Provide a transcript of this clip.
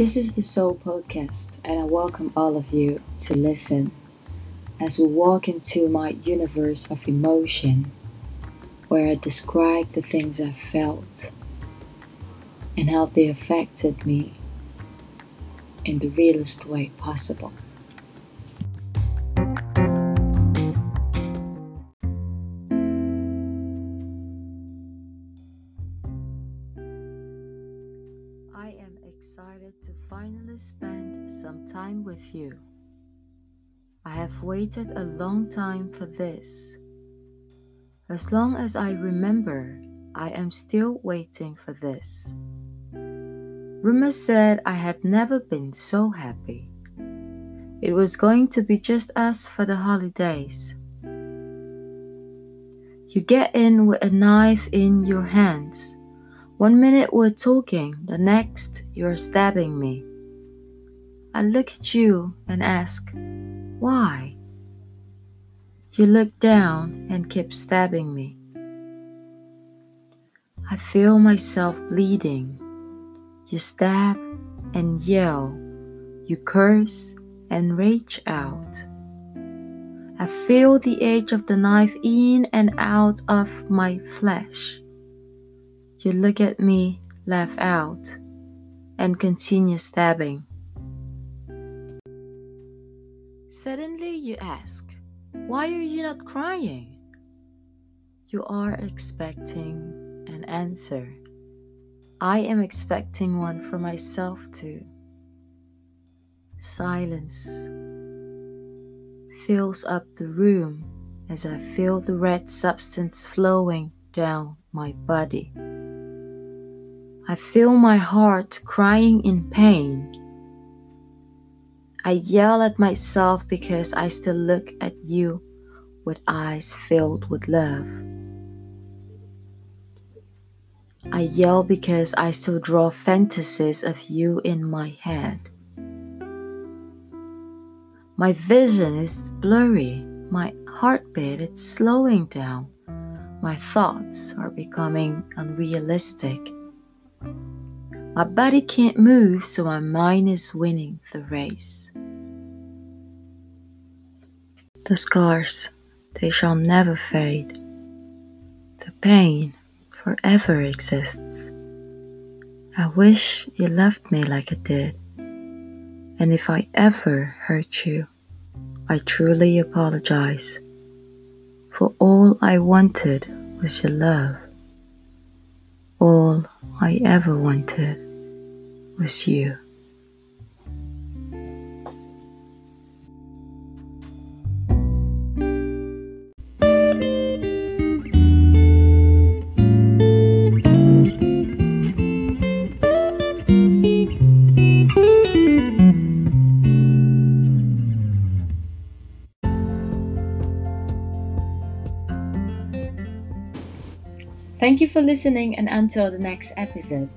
This is the Soul Podcast, and I welcome all of you to listen as we walk into my universe of emotion where I describe the things I felt and how they affected me in the realest way possible. Excited to finally spend some time with you. I have waited a long time for this. As long as I remember, I am still waiting for this. Rumors said I had never been so happy. It was going to be just us for the holidays. You get in with a knife in your hands. One minute we're talking, the next you're stabbing me. I look at you and ask, why? You look down and keep stabbing me. I feel myself bleeding. You stab and yell. You curse and rage out. I feel the edge of the knife in and out of my flesh. You look at me, laugh out, and continue stabbing. Suddenly you ask, Why are you not crying? You are expecting an answer. I am expecting one for myself too. Silence fills up the room as I feel the red substance flowing down my body. I feel my heart crying in pain. I yell at myself because I still look at you with eyes filled with love. I yell because I still draw fantasies of you in my head. My vision is blurry, my heartbeat is slowing down, my thoughts are becoming unrealistic. My body can't move, so my mind is winning the race. The scars, they shall never fade. The pain forever exists. I wish you loved me like I did. And if I ever hurt you, I truly apologize. For all I wanted was your love. All I ever wanted was you. Thank you for listening, and until the next episode.